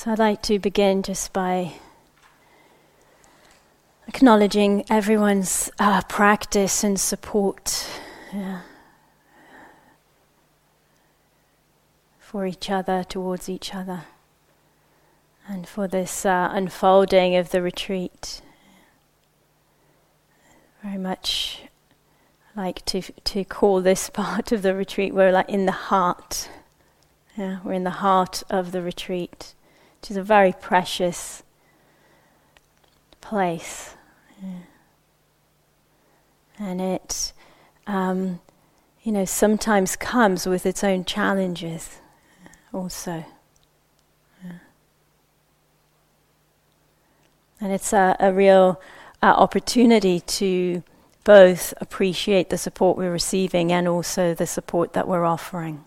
So I'd like to begin just by acknowledging everyone's uh, practice and support yeah, for each other, towards each other, and for this uh, unfolding of the retreat. Very much like to to call this part of the retreat. We're like in the heart. Yeah, we're in the heart of the retreat which is a very precious place. Yeah. And it, um, you know, sometimes comes with its own challenges also. Yeah. And it's a, a real uh, opportunity to both appreciate the support we're receiving and also the support that we're offering.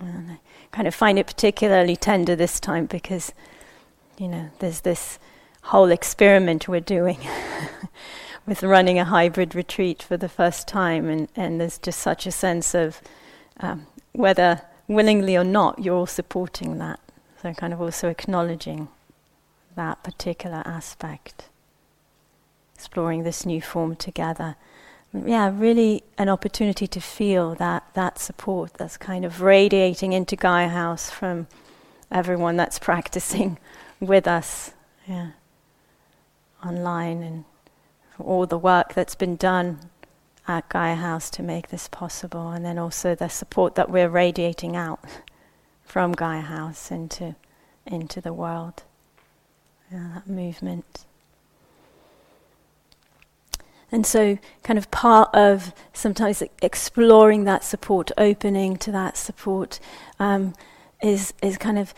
And kind of find it particularly tender this time because, you know, there's this whole experiment we're doing with running a hybrid retreat for the first time, and, and there's just such a sense of um, whether willingly or not, you're all supporting that. So, kind of also acknowledging that particular aspect, exploring this new form together yeah, really an opportunity to feel that, that support that's kind of radiating into Gaia House from everyone that's practicing with us yeah, online and all the work that's been done at Gaia House to make this possible, and then also the support that we're radiating out from Gaia House into, into the world. Yeah, that movement. And so, kind of part of sometimes exploring that support, opening to that support, um, is is kind of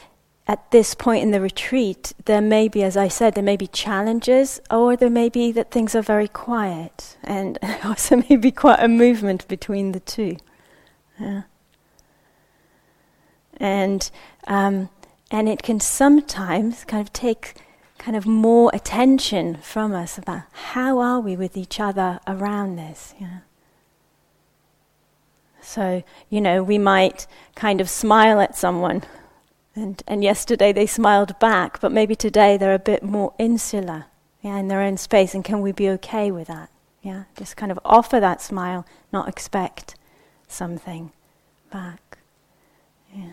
at this point in the retreat. There may be, as I said, there may be challenges, or there may be that things are very quiet, and also maybe quite a movement between the two. Yeah. And um, and it can sometimes kind of take kind of more attention from us about how are we with each other around this. So, you know, we might kind of smile at someone, and, and yesterday they smiled back, but maybe today they're a bit more insular yeah, in their own space, and can we be okay with that? Yeah, just kind of offer that smile, not expect something back. Yeah.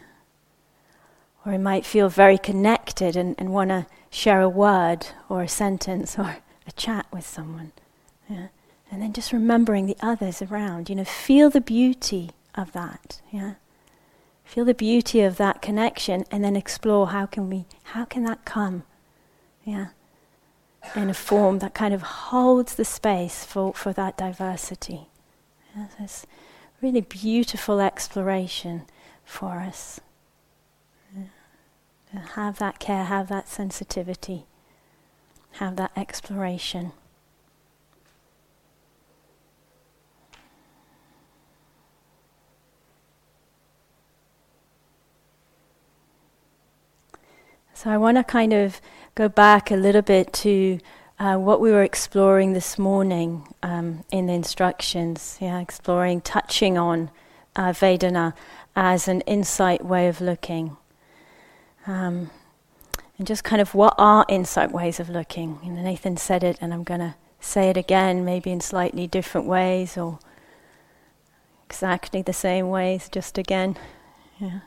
Or we might feel very connected and, and want to share a word or a sentence or a chat with someone. Yeah? And then just remembering the others around. You know, feel the beauty of that. Yeah? Feel the beauty of that connection and then explore how can we how can that come? Yeah. In a form that kind of holds the space for, for that diversity. Yeah, it's really beautiful exploration for us have that care, have that sensitivity, have that exploration. So I want to kind of go back a little bit to uh, what we were exploring this morning um, in the instructions. Yeah, exploring, touching on uh, Vedana as an insight way of looking. Um, and just kind of what are insight ways of looking? Know, Nathan said it, and I'm going to say it again, maybe in slightly different ways or exactly the same ways, just again. Yeah.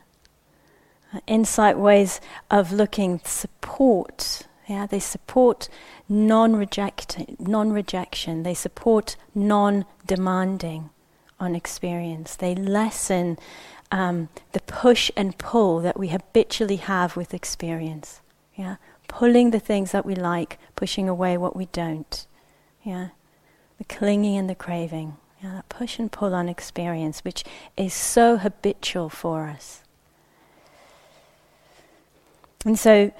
Uh, insight ways of looking support. Yeah, they support non-rejection. Non-rejection. They support non-demanding on experience. They lessen um, the push and pull that we habitually have with experience. Yeah, pulling the things that we like, pushing away what we don't. Yeah, the clinging and the craving. Yeah, that push and pull on experience, which is so habitual for us. And so,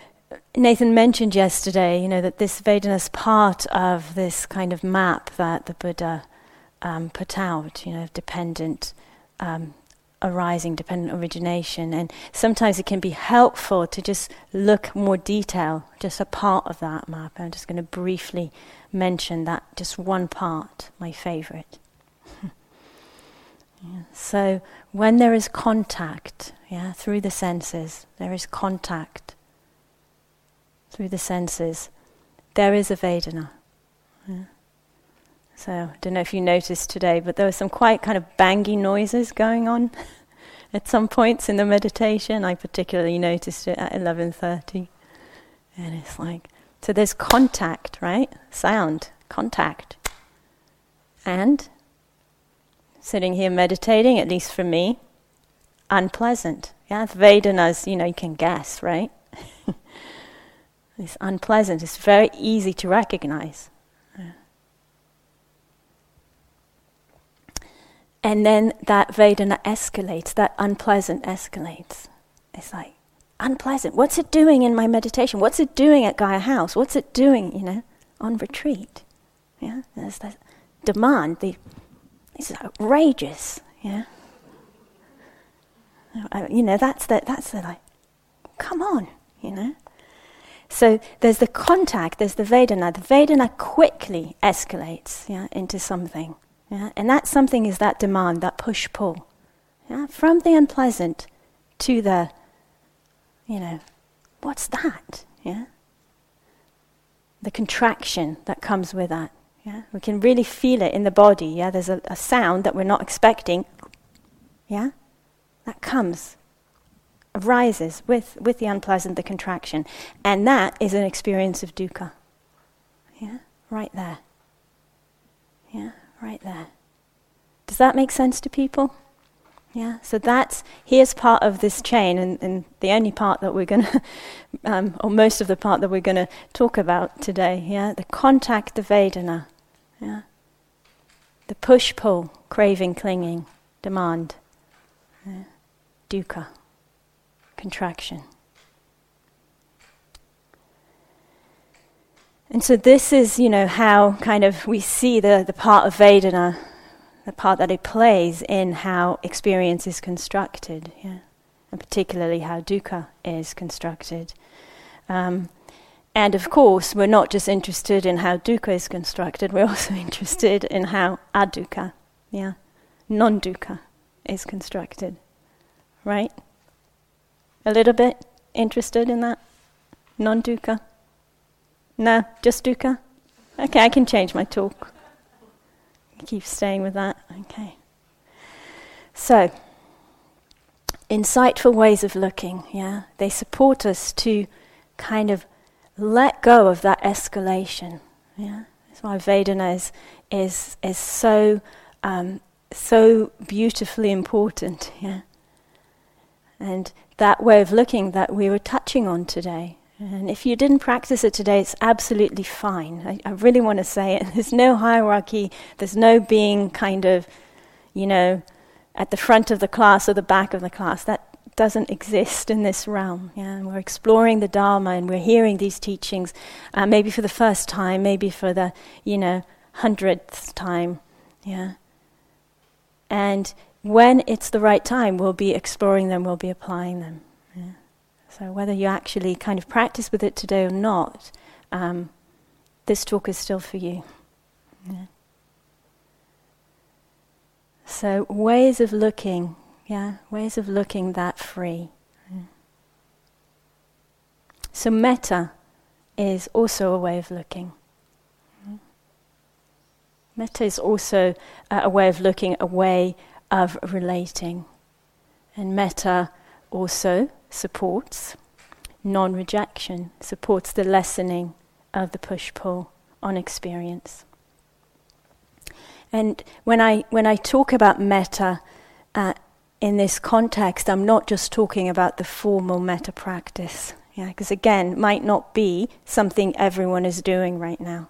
Nathan mentioned yesterday, you know, that this Vedana is part of this kind of map that the Buddha um, put out, you know, dependent um, arising, dependent origination. And sometimes it can be helpful to just look more detail, just a part of that map. I'm just going to briefly mention that, just one part, my favorite. yeah. So when there is contact, yeah, through the senses, there is contact. through the senses, there is a Vedana. Yeah. So, I don't know if you noticed today, but there were some quite kind of bangy noises going on at some points in the meditation. I particularly noticed it at 11:30. And it's like so there's contact, right? Sound, contact. And sitting here meditating, at least for me, unpleasant. Yeah, Vedanas, you know, you can guess, right? it's unpleasant. It's very easy to recognize. And then that Vedana escalates, that unpleasant escalates. It's like, unpleasant. What's it doing in my meditation? What's it doing at Gaia House? What's it doing, you know, on retreat? Yeah, there's that demand. The, this is outrageous. Yeah, uh, you know, that's the that's the like, come on, you know. So there's the contact, there's the Vedana. The Vedana quickly escalates yeah, into something. Yeah? And that something is that demand, that push pull. Yeah? From the unpleasant to the, you know, what's that? Yeah? The contraction that comes with that. Yeah? We can really feel it in the body. Yeah? There's a, a sound that we're not expecting. Yeah? That comes, arises with, with the unpleasant, the contraction. And that is an experience of dukkha. Yeah? Right there. Yeah? Right there. Does that make sense to people? Yeah, so that's here's part of this chain, and, and the only part that we're going to, um, or most of the part that we're going to talk about today. Yeah, the contact, the Vedana. Yeah, the push pull, craving, clinging, demand, yeah. dukkha, contraction. And so this is, you know, how kind of we see the, the part of Vedana, the part that it plays in how experience is constructed, yeah? and particularly how dukkha is constructed. Um, and of course, we're not just interested in how dukkha is constructed, we're also interested in how adukkha, yeah, non-dukkha is constructed. Right? A little bit interested in that? Non-dukkha? No, just dukkha? Okay, I can change my talk. Keep staying with that. Okay. So, insightful ways of looking, yeah? They support us to kind of let go of that escalation, yeah? That's why Vedana is, is, is so, um, so beautifully important, yeah? And that way of looking that we were touching on today, and if you didn't practice it today, it's absolutely fine. I, I, really want to say it. There's no hierarchy, there's no being kind of, you know, at the front of the class or the back of the class. That doesn't exist in this realm. Yeah? And we're exploring the Dharma and we're hearing these teachings, uh, maybe for the first time, maybe for the, you know, hundredth time. Yeah. And when it's the right time, we'll be exploring them, we'll be applying them. So, whether you actually kind of practice with it today or not, um, this talk is still for you. Yeah. So, ways of looking, yeah, ways of looking that free. Yeah. So, metta is also a way of looking. Metta is also uh, a way of looking, a way of relating. And metta also supports non rejection, supports the lessening of the push pull on experience. And when I, when I talk about metta uh, in this context, I'm not just talking about the formal metta practice. Yeah, because again, might not be something everyone is doing right now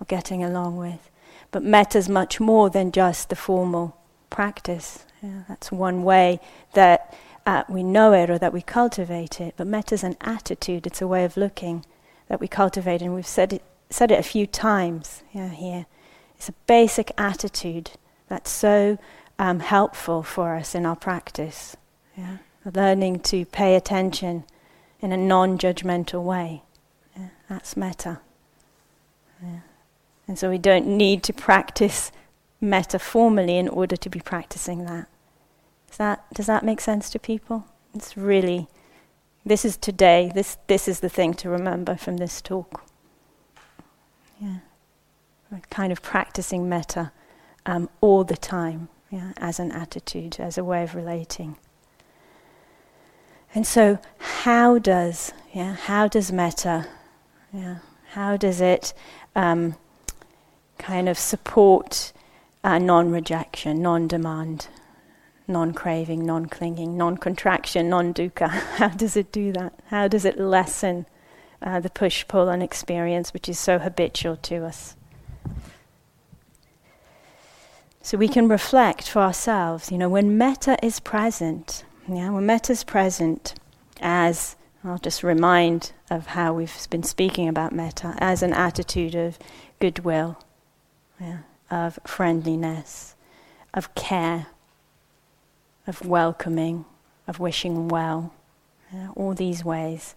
or getting along with. But metta is much more than just the formal practice. Yeah, that's one way that uh, we know it or that we cultivate it, but metta is an attitude, it's a way of looking that we cultivate, and we've said it, said it a few times yeah, here. It's a basic attitude that's so um, helpful for us in our practice. Yeah? Learning to pay attention in a non judgmental way. Yeah? That's metta. Yeah. And so we don't need to practice metta formally in order to be practicing that. Does that, does that make sense to people? It's really This is today. This this is the thing to remember from this talk. Yeah, We're kind of practicing metta um, all the time. Yeah, as an attitude, as a way of relating. And so, how does yeah how does metta yeah how does it um, kind of support uh, non-rejection, non-demand, non-craving, non-clinging, non-contraction, non-dukkha? How does it do that? How does it lessen uh, the push-pull and experience, which is so habitual to us? So we can reflect for ourselves. You know, when metta is present, yeah, when metta is present as I'll just remind of how we've been speaking about metta as an attitude of goodwill, yeah, of friendliness, of care, of welcoming, of wishing well, yeah, all these ways.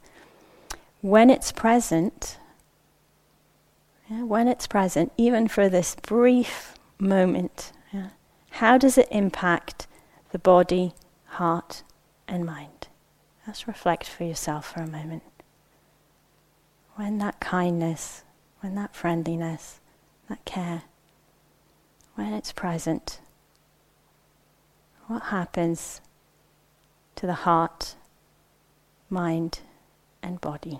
When it's present, yeah, when it's present, even for this brief moment, yeah, how does it impact the body, heart, and mind? Just reflect for yourself for a moment. When that kindness, when that friendliness, that care, when it's present, what happens to the heart, mind, and body?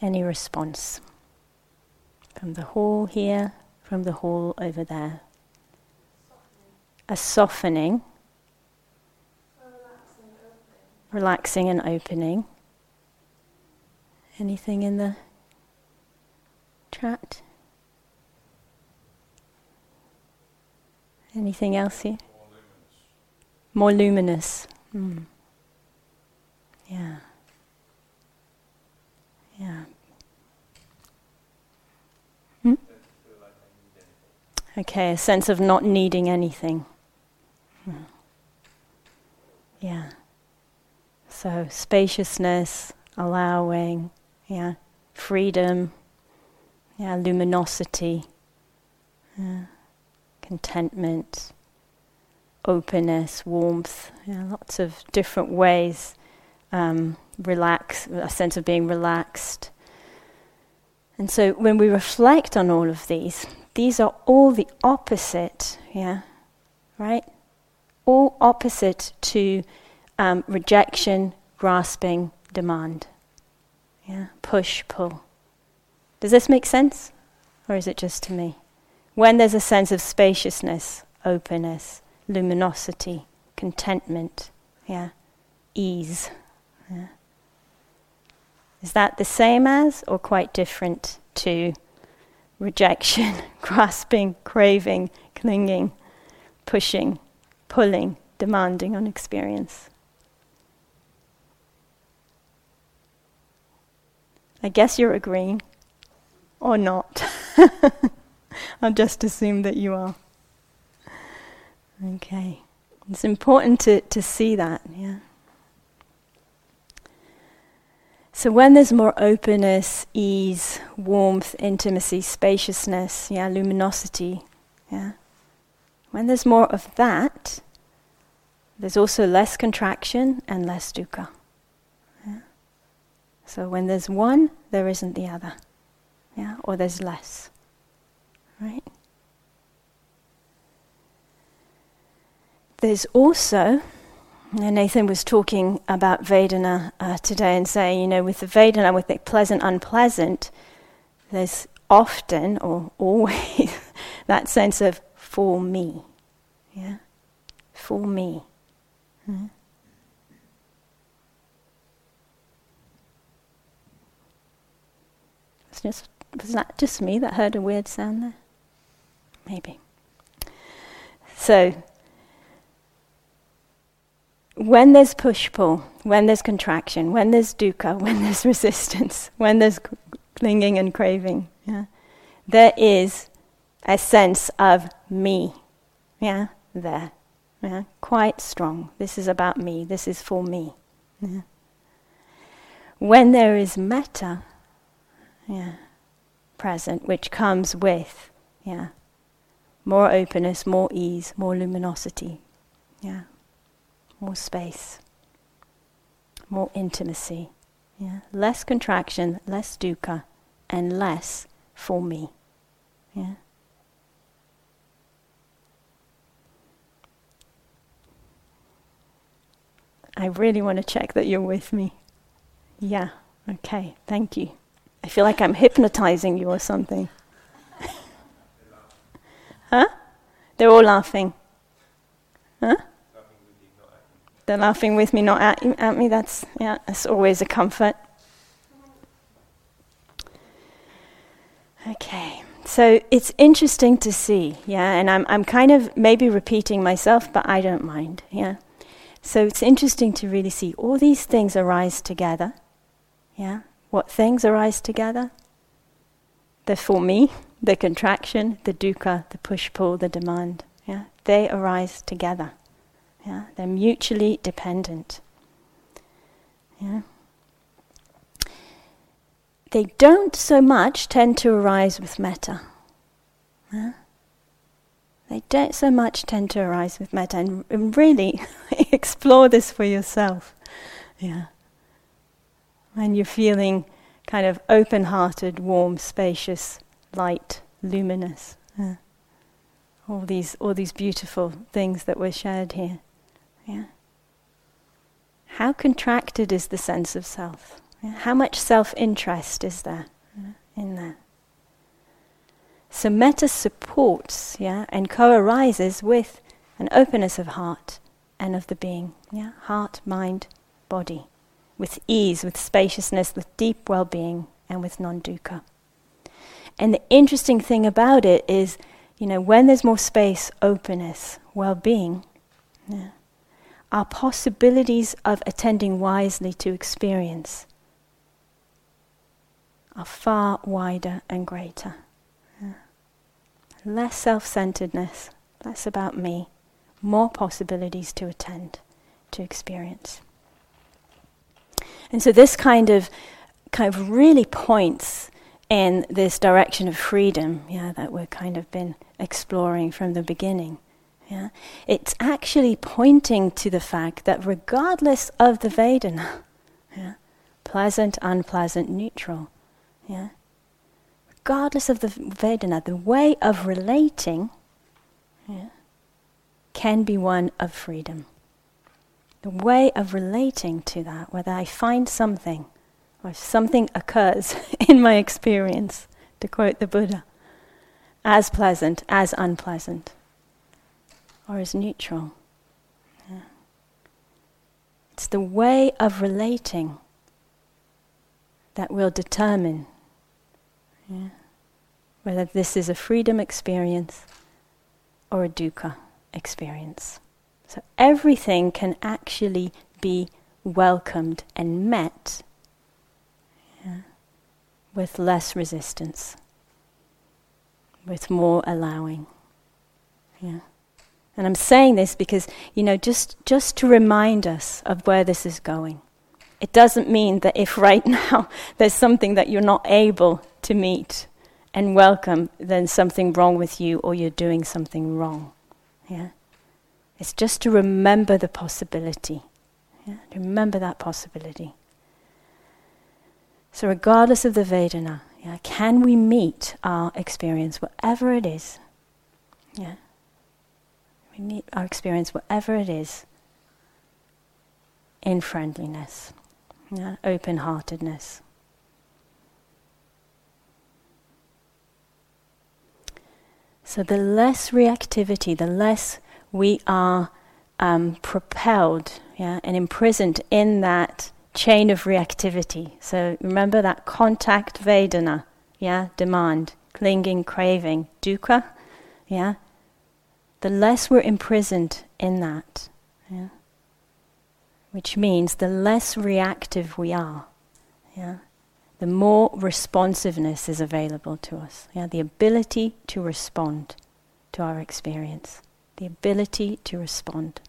Any response from the hall here, from the hall over there? a softening, relaxing and opening. Anything in the chat? Anything else here? More luminous. Mm. Yeah. Yeah. Hmm? Okay, a sense of not needing anything. Yeah. So spaciousness, allowing, yeah, freedom, yeah, luminosity, yeah, contentment, openness, warmth, yeah, lots of different ways. Um, relax, a sense of being relaxed. And so when we reflect on all of these, these are all the opposite, yeah, right? all opposite to um, rejection, grasping, demand. Yeah, push, pull. Does this make sense? Or is it just to me? When there's a sense of spaciousness, openness, luminosity, contentment, yeah, ease. Yeah. Is that the same as or quite different to rejection, grasping, craving, clinging, pushing, pulling, demanding on experience. I guess you're agreeing, or not. I'll just assume that you are. Okay. It's important to, to see that, yeah. So when there's more openness, ease, warmth, intimacy, spaciousness, yeah, luminosity, yeah, when there's more of that, there's also less contraction and less dukkha. Yeah? So when there's one, there isn't the other. Yeah? Or there's less. Right? There's also, Nathan was talking about Vedana uh, today and saying, you know, with the Vedana, with the pleasant, unpleasant, there's often or always that sense of for me. Yeah? For me. Hmm? It's just, was that just me that heard a weird sound there? Maybe. So, when there's push pull, when there's contraction, when there's dukkha, when there's resistance, when there's clinging and craving, yeah, there is a sense of me, yeah, there, yeah, quite strong. This is about me. This is for me. Yeah. When there is metta, yeah, present, which comes with, yeah, more openness, more ease, more luminosity. Yeah. More space. More intimacy. Yeah. Less contraction, less dukkha, and less for me. Yeah. I really want to check that you're with me. Yeah, okay, thank you. I feel like I'm hypnotizing you or something. Huh? They're all laughing. Huh? They're laughing with me, not at, at me. That's yeah, that's always a comfort. Okay, so it's interesting to see, yeah, and I'm I'm kind of maybe repeating myself, but I don't mind, yeah. So it's interesting to really see all these things arise together. Yeah? What things arise together? They're for me, the contraction, the dukkha, the push pull, the demand. Yeah? They arise together. Yeah? They're mutually dependent. Yeah? They don't so much tend to arise with metta. Yeah? They don't so much tend to arise with metta, and, and really explore this for yourself. Yeah. When you're feeling kind of open hearted, warm, spacious, light, luminous. Yeah. All these all these beautiful things that were shared here. Yeah. How contracted is the sense of self? Yeah. How much self interest is there yeah, in there? So metta supports, yeah, and co-arises with an openness of heart and of the being, yeah, heart, mind, body, with ease, with spaciousness, with deep well-being, and with non-dukkha. And the interesting thing about it is, you know, when there's more space, openness, well-being, yeah, our possibilities of attending wisely to experience are far wider and greater less self centeredness, less about me, more possibilities to attend, to experience. And so this kind of kind of really points in this direction of freedom, yeah, that we've kind of been exploring from the beginning. Yeah. It's actually pointing to the fact that regardless of the Vedana, yeah, pleasant, unpleasant, neutral, yeah, regardless of the Vedana, the way of relating yeah, can be one of freedom. The way of relating to that, whether I find something or something occurs in my experience, to quote the Buddha, as pleasant, as unpleasant, or as neutral. Yeah. It's the way of relating that will determine yeah. Whether this is a freedom experience or a dukkha experience. So everything can actually be welcomed and met with less resistance, with more allowing. Yeah. And I'm saying this because, you know, just, just to remind us of where this is going. It doesn't mean that if right now there's something that you're not able to meet and welcome, then something wrong with you or you're doing something wrong. Yeah? It's just to remember the possibility. Yeah? Remember that possibility. So, regardless of the Vedana, yeah, can we meet our experience, whatever it is? Yeah? We meet our experience, whatever it is, in friendliness, yeah? open heartedness. So the less reactivity, the less we are um, propelled yeah, and imprisoned in that chain of reactivity. So remember that contact Vedana, yeah, demand, clinging, craving, dukkha, yeah. The less we're imprisoned in that, yeah, which means the less reactive we are, yeah the more responsiveness is available to us. Yeah, the ability to respond to our experience, the ability to respond.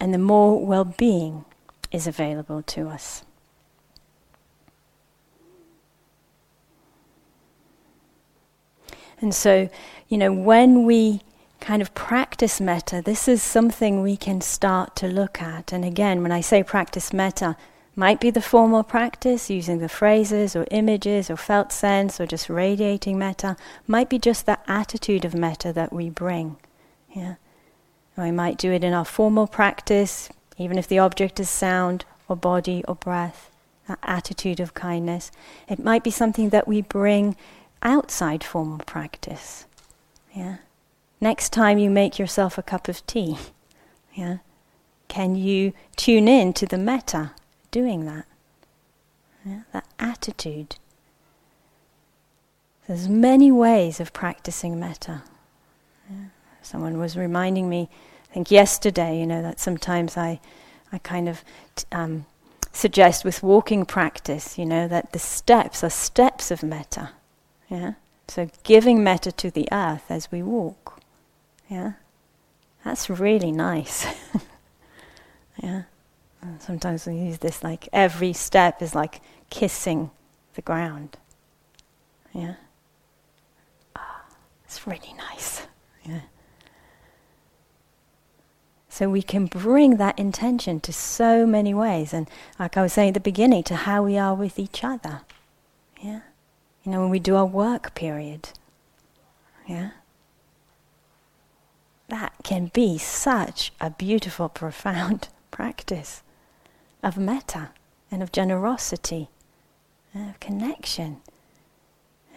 And the more well being is available to us. And so, you know, when we kind of practice metta, this is something we can start to look at. And again, when I say practice metta, might be the formal practice using the phrases or images or felt sense or just radiating metta, might be just that attitude of metta that we bring. Yeah. We might do it in our formal practice, even if the object is sound or body or breath, that attitude of kindness. It might be something that we bring outside formal practice. Yeah. Next time you make yourself a cup of tea, yeah, can you tune in to the metta doing that? Yeah, that attitude. There's many ways of practicing metta. Yeah. Someone was reminding me, I think yesterday, you know, that sometimes I, I kind of t- um, suggest with walking practice, you know, that the steps are steps of metta. Yeah? So giving metta to the earth as we walk. Yeah? That's really nice. yeah? And sometimes we use this like every step is like kissing the ground. Yeah? Ah, it's really nice. Yeah. So we can bring that intention to so many ways, and like I was saying at the beginning, to how we are with each other. Yeah? You know, when we do our work period, yeah, that can be such a beautiful, profound practice of metta and of generosity, and of connection.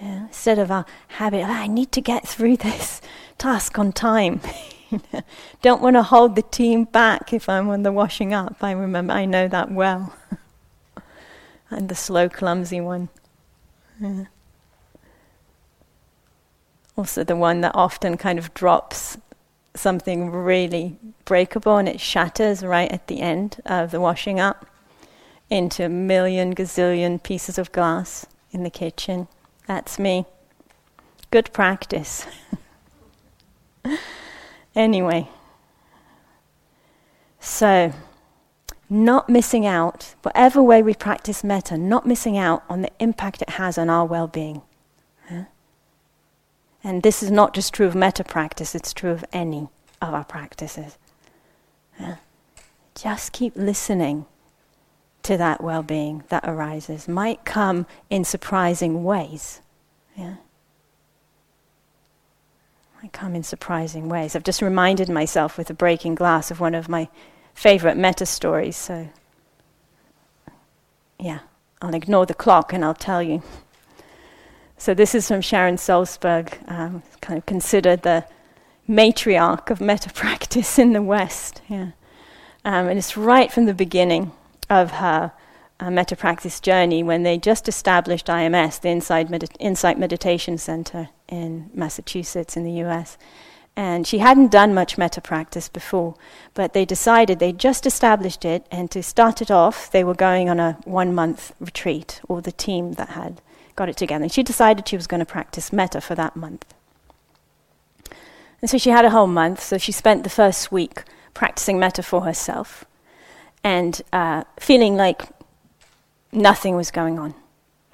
Yeah, instead of our habit, oh, I need to get through this task on time. Don't want to hold the team back if I'm on the washing up. I remember, I know that well. I'm the slow, clumsy one. Yeah also the one that often kind of drops something really breakable and it shatters right at the end of the washing up into a million gazillion pieces of glass in the kitchen. That's me. Good practice. anyway, so not missing out, whatever way we practice metta, not missing out on the impact it has on our well being. And this is not just true of metta practice, it's true of any of our practices. Just keep listening to that well being that arises. Might come in surprising ways. Yeah. Might come in surprising ways. I've just reminded myself with the breaking glass of one of my favorite metta stories, so yeah, I'll ignore the clock and I'll tell you. So this is from Sharon Salzberg, um, kind of considered the matriarch of metta practice in the West. Yeah. Um, and it's right from the beginning of her metta practice journey when they just established IMS, the Inside Medi- Insight Meditation Center in Massachusetts in the US. And she hadn't done much metta practice before, but they decided they just established it, and to start it off, they were going on a one month retreat, or the team that had got it together. And she decided she was going to practice metta for that month. And so she had a whole month, so she spent the first week practicing metta for herself and uh, feeling like nothing was going on.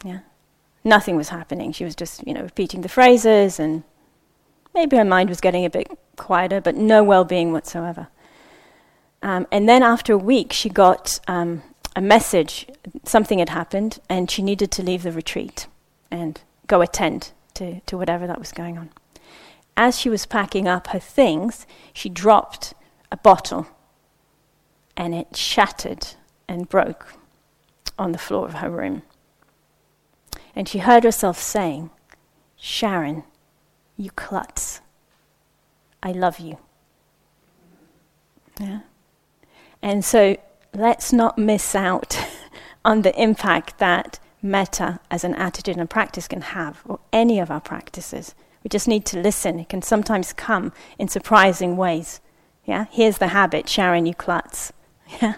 Yeah? Nothing was happening. She was just, you know, repeating the phrases and maybe her mind was getting a bit quieter, but no well being whatsoever. Um, and then after a week, she got um, a message, something had happened, and she needed to leave the retreat and go attend to, to whatever that was going on. As she was packing up her things, she dropped a bottle and it shattered and broke on the floor of her room. And she heard herself saying, Sharon, you klutz. I love you. Yeah? And so let's not miss out on the impact that metta as an attitude and practice can have, or any of our practices. We just need to listen. It can sometimes come in surprising ways. Yeah, here's the habit, Sharon, you klutz. Yeah,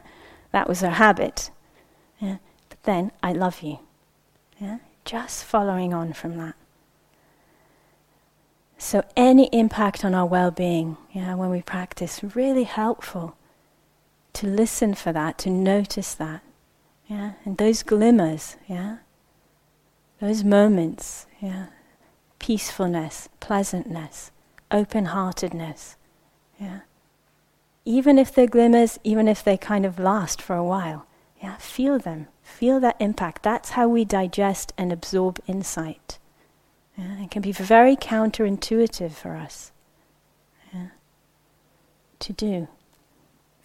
that was her habit. Then I love you. Yeah, just following on from that. So any impact on our well-being, yeah, when we practice, really helpful to listen for that, to notice that. Yeah, and those glimmers, yeah, those moments, yeah, peacefulness, pleasantness, open heartedness. Yeah. Even if they're glimmers, even if they kind of last for a while. Yeah, feel them. Feel that impact. That's how we digest and absorb insight. Yeah, it can be very counterintuitive for us yeah, to do.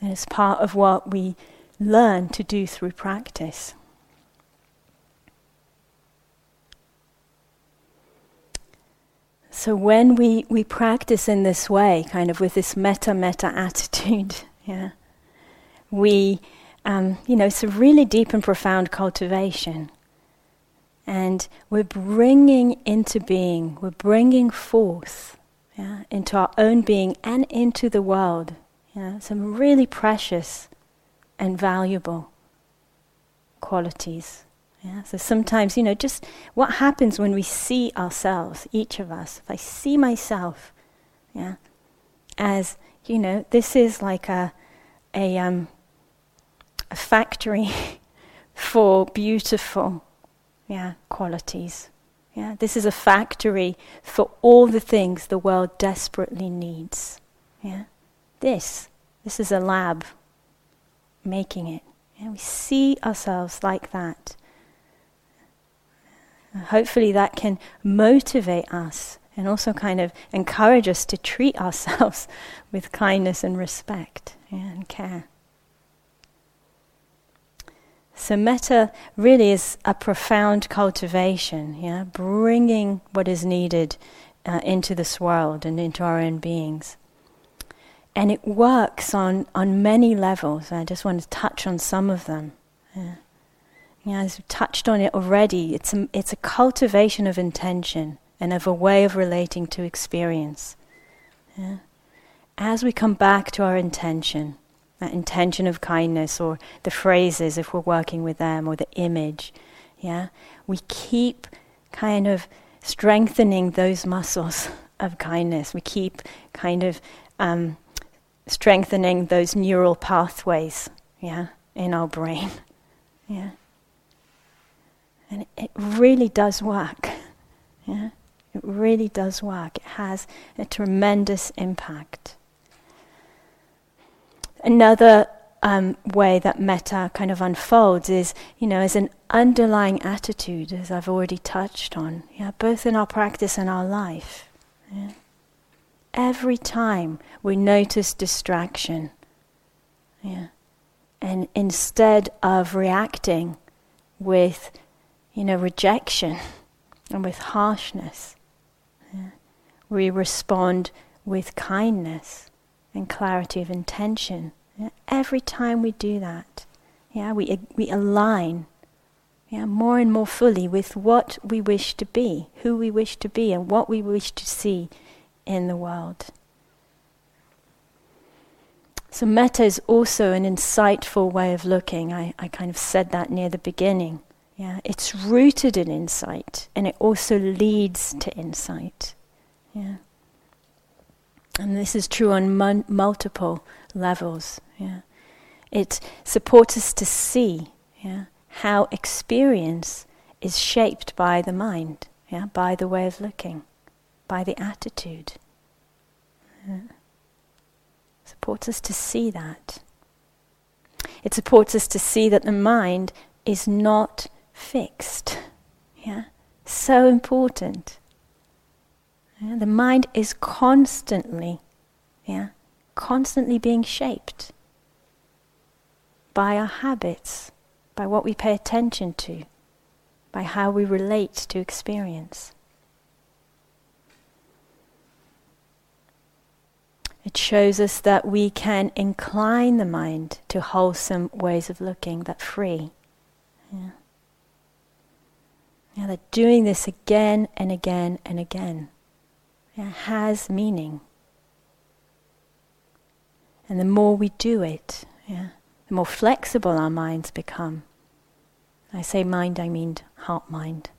And it's part of what we learn to do through practice. So when we, we practice in this way, kind of with this meta meta attitude, yeah, we, um, you know, it's a really deep and profound cultivation. And we're bringing into being, we're bringing forth yeah, into our own being and into the world yeah, some really precious and valuable qualities. Yeah, so sometimes, you know, just what happens when we see ourselves, each of us. If I see myself, yeah, as you know, this is like a a um, a factory for beautiful, yeah, qualities. Yeah, this is a factory for all the things the world desperately needs. Yeah, this this is a lab making it. Yeah, we see ourselves like that. Hopefully, that can motivate us and also kind of encourage us to treat ourselves with kindness and respect yeah, and care. So, metta really is a profound cultivation, yeah, bringing what is needed uh, into this world and into our own beings. And it works on, on many levels. I just want to touch on some of them. Yeah. Yeah, as we've touched on it already, it's a, it's a cultivation of intention and of a way of relating to experience. Yeah. As we come back to our intention, that intention of kindness or the phrases if we're working with them or the image, yeah, we keep kind of strengthening those muscles of kindness. We keep kind of um, strengthening those neural pathways, yeah, in our brain, yeah. And it really does work. Yeah? It really does work. It has a tremendous impact. Another um, way that metta kind of unfolds is, you know, as an underlying attitude, as I've already touched on, yeah, both in our practice and our life. Yeah. Every time we notice distraction, yeah, and instead of reacting with you know, rejection and with harshness. Yeah. We respond with kindness and clarity of intention. Yeah. Every time we do that, yeah, we, we align yeah, more and more fully with what we wish to be, who we wish to be, and what we wish to see in the world. So, metta is also an insightful way of looking. I, I kind of said that near the beginning. Yeah, it's rooted in insight and it also leads to insight. Yeah. And this is true on mun- multiple levels. Yeah. It supports us to see yeah, how experience is shaped by the mind, yeah, by the way of looking, by the attitude. Yeah. Supports us to see that. It supports us to see that the mind is not fixed. Yeah? So important. Yeah? The mind is constantly, yeah, constantly being shaped by our habits, by what we pay attention to, by how we relate to experience. It shows us that we can incline the mind to wholesome ways of looking that free. Yeah. Yeah, that doing this again and again and again has meaning. And the more we do it, yeah, the more flexible our minds become. I say mind, I mean heart mind.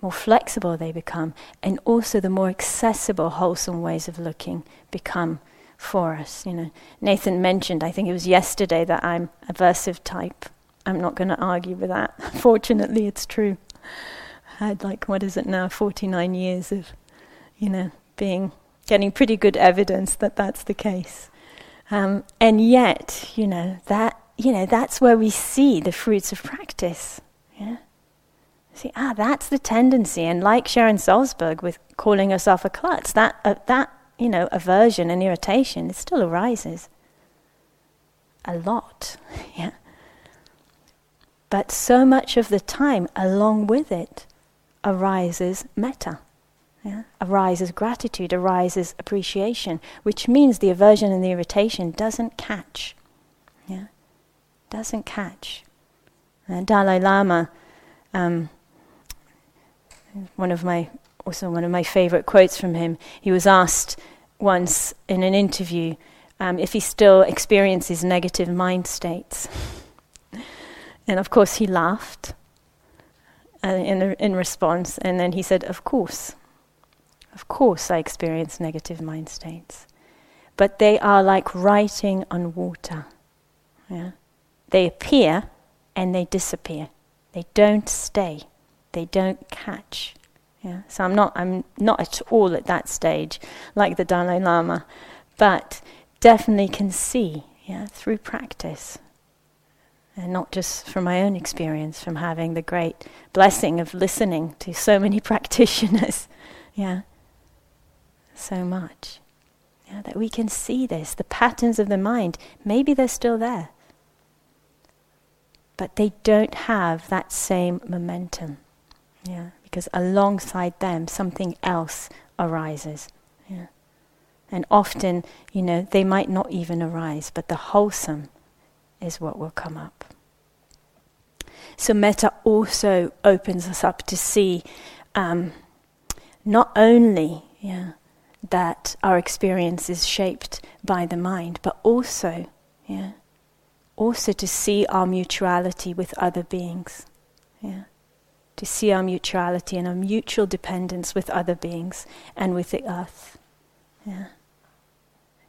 More flexible they become, and also the more accessible, wholesome ways of looking become for us. You know, Nathan mentioned, I think it was yesterday, that I'm aversive type. I'm not going to argue with that. Fortunately, it's true I had like what is it now 49 years of you know, being getting pretty good evidence that that's the case. Um, and yet, you know, that you know, that's where we see the fruits of practice. Yeah. See, ah, that's the tendency. And like Sharon Salzberg with calling herself a klutz, that uh, that you know aversion and irritation it still arises. A lot, yeah. But so much of the time, along with it, arises metta. Yeah? Arises gratitude, arises appreciation, which means the aversion and the irritation doesn't catch. Yeah? Doesn't catch. And Dalai Lama, um, one of my also one of my favorite quotes from him. He was asked once in an interview um, if he still experiences negative mind states. And of course, he laughed uh, in, in response, and then he said, Of course. Of course, I experience negative mind states. But they are like writing on water. Yeah? They appear and they disappear. They don't stay. They don't catch. Yeah? So I'm not, I'm not at all at that stage like the Dalai Lama, but definitely can see yeah, through practice and not just from my own experience, from having the great blessing of listening to so many practitioners. yeah, so much. Yeah, that we can see this, the patterns of the mind. Maybe they're still there, but they don't have that same momentum. Yeah, because alongside them, something else arises. Yeah. And often, you know, they might not even arise, but the wholesome is what will come up. So, metta also opens us up to see um, not only yeah, that our experience is shaped by the mind, but also, yeah, also to see our mutuality with other beings. Yeah. To see our mutuality and our mutual dependence with other beings and with the earth. Yeah.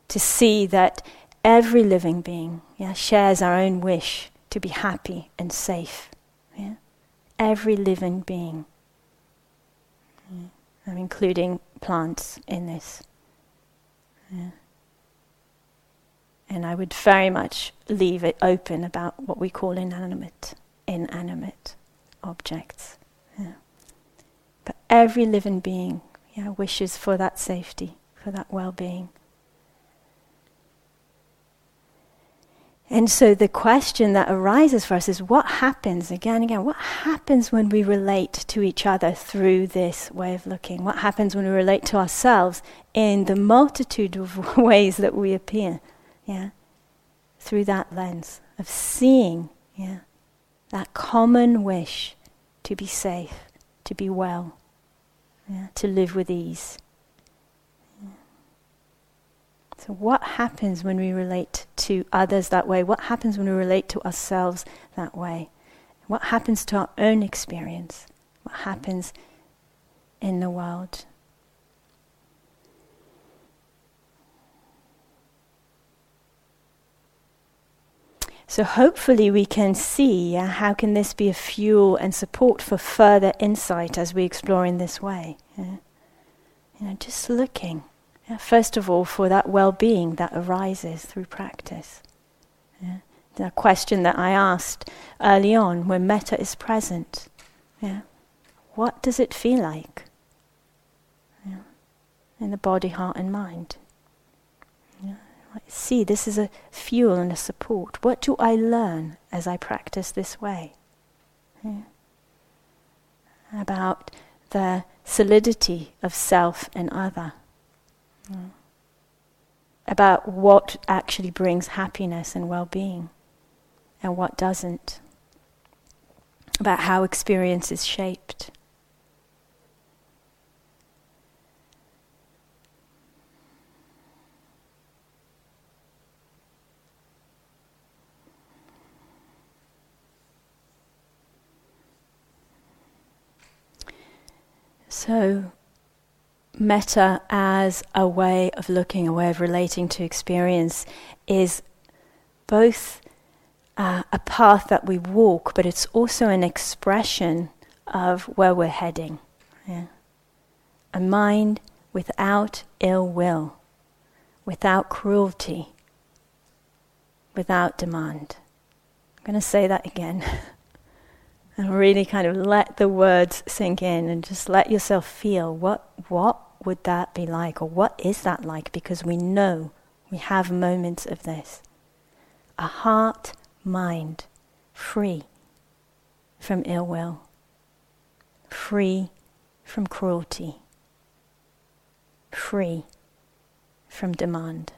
To see that every living being yeah, shares our own wish to be happy and safe. Yeah? Every living being. I'm including plants in this. Yeah. And I would very much leave it open about what we call inanimate, inanimate objects. Yeah. But every living being yeah, wishes for that safety, for that well being. And so the question that arises for us is what happens, again and again, what happens when we relate to each other through this way of looking? What happens when we relate to ourselves in the multitude of ways that we appear? Yeah? Through that lens of seeing, yeah, that common wish to be safe, to be well, yeah, to live with ease. So, what happens when we relate to others that way? What happens when we relate to ourselves that way? What happens to our own experience? What happens in the world? So hopefully we can see uh, how can this be a fuel and support for further insight as we explore in this way. Yeah? You know, just looking. Yeah, first of all, for that well being that arises through practice. Yeah, the question that I asked early on when metta is present yeah, what does it feel like yeah, in the body, heart, and mind? See, this is a fuel and a support. What do I learn as I practice this way? About the solidity of self and other. Mm. About what actually brings happiness and well being and what doesn't. About how experience is shaped. So, metta as a way of looking, a way of relating to experience, is both uh, a path that we walk, but it's also an expression of where we're heading. Yeah? A mind without ill will, without cruelty, without demand. I'm going to say that again. and really kind of let the words sink in and just let yourself feel what what would that be like or what is that like? Because we know we have moments of this. A heart mind free from ill will free from cruelty free from demand.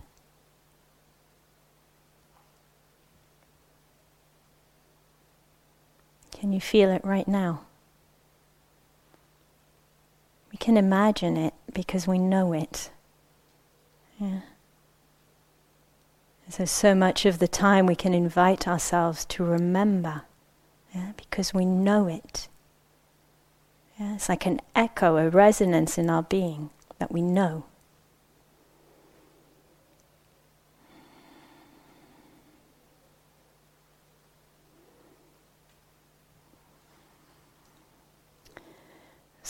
Can you feel it right now? Can imagine it because we know it. Yeah. So, so much of the time we can invite ourselves to remember yeah, because we know it. Yeah, it's like an echo, a resonance in our being that we know.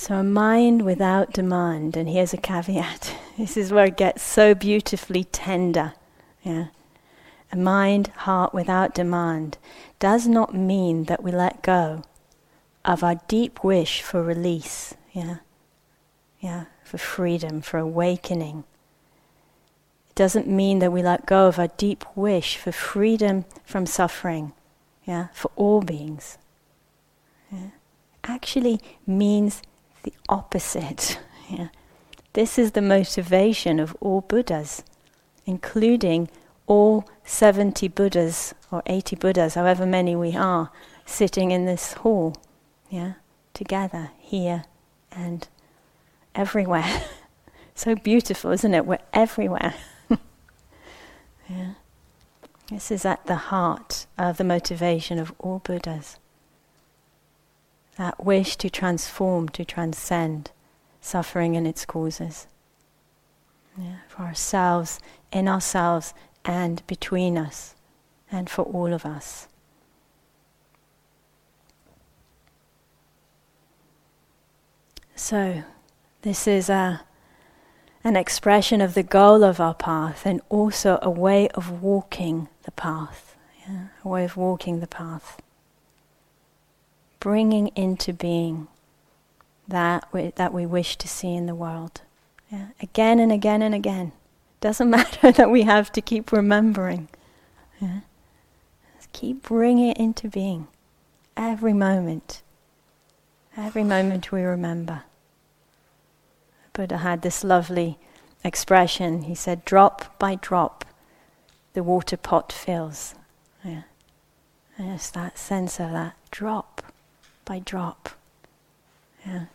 So, a mind without demand, and here's a caveat this is where it gets so beautifully tender. Yeah. A mind, heart without demand does not mean that we let go of our deep wish for release, yeah, yeah, for freedom, for awakening. It doesn't mean that we let go of our deep wish for freedom from suffering, yeah, for all beings. Yeah. Actually means the opposite. Yeah. This is the motivation of all Buddhas, including all 70 Buddhas or 80 Buddhas, however many we are, sitting in this hall, yeah, together, here and everywhere. so beautiful, isn't it? We're everywhere. yeah. This is at the heart of the motivation of all Buddhas that wish to transform, to transcend suffering and its causes. Yeah, for ourselves, in ourselves, and between us, and for all of us. So, this is a, an expression of the goal of our path and also a way of walking the path. Yeah, a way of walking the path bringing into being that we, that we wish to see in the world. Yeah? Again and again and again. Doesn't matter that we have to keep remembering. Yeah? Just keep bringing it into being. Every moment. Every moment we remember. Buddha had this lovely expression. He said, drop by drop, the water pot fills. Yeah. And it's that sense of that drop by drop. Yeah.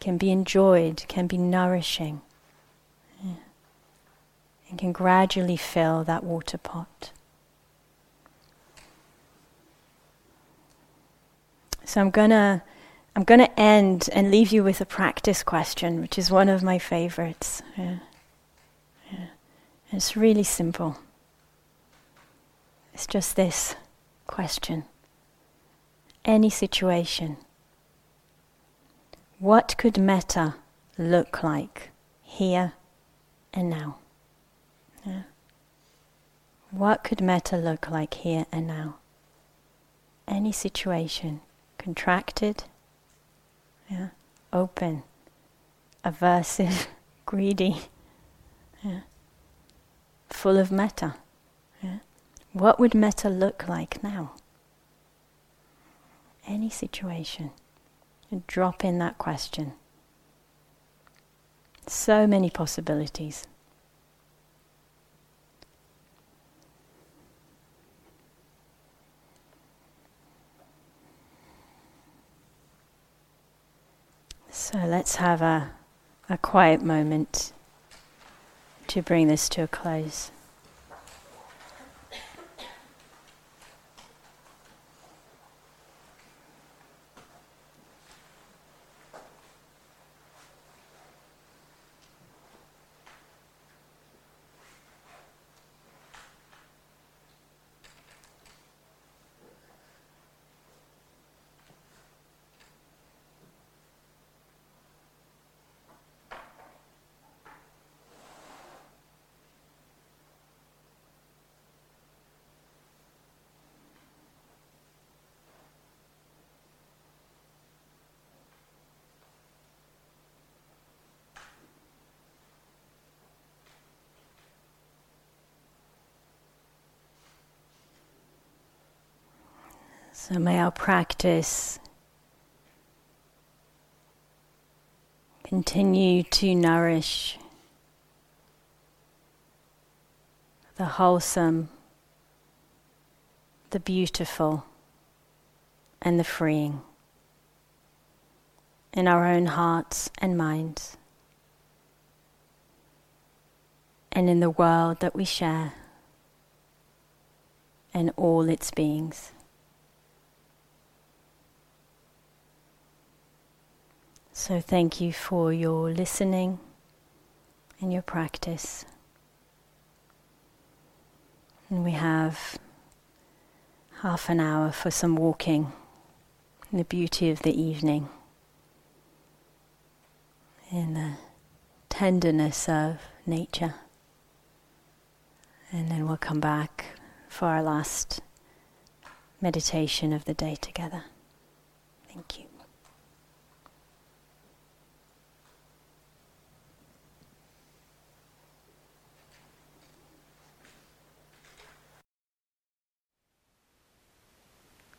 Can be enjoyed, can be nourishing. Yeah. And can gradually fill that water pot. So I'm gonna I'm gonna end and leave you with a practice question, which is one of my favorites. Yeah. Yeah. It's really simple. It's just this question. Any situation. What could metta look like here and now? Yeah. What could metta look like here and now? Any situation, contracted, yeah, open, aversive, greedy, yeah, full of metta. Yeah. What would metta look like now? Any situation. And drop in that question. So many possibilities. So let's have a, a quiet moment to bring this to a close. So may our practice continue to nourish the wholesome, the beautiful, and the freeing in our own hearts and minds, and in the world that we share and all its beings. So, thank you for your listening and your practice. And we have half an hour for some walking in the beauty of the evening, in the tenderness of nature. And then we'll come back for our last meditation of the day together. Thank you.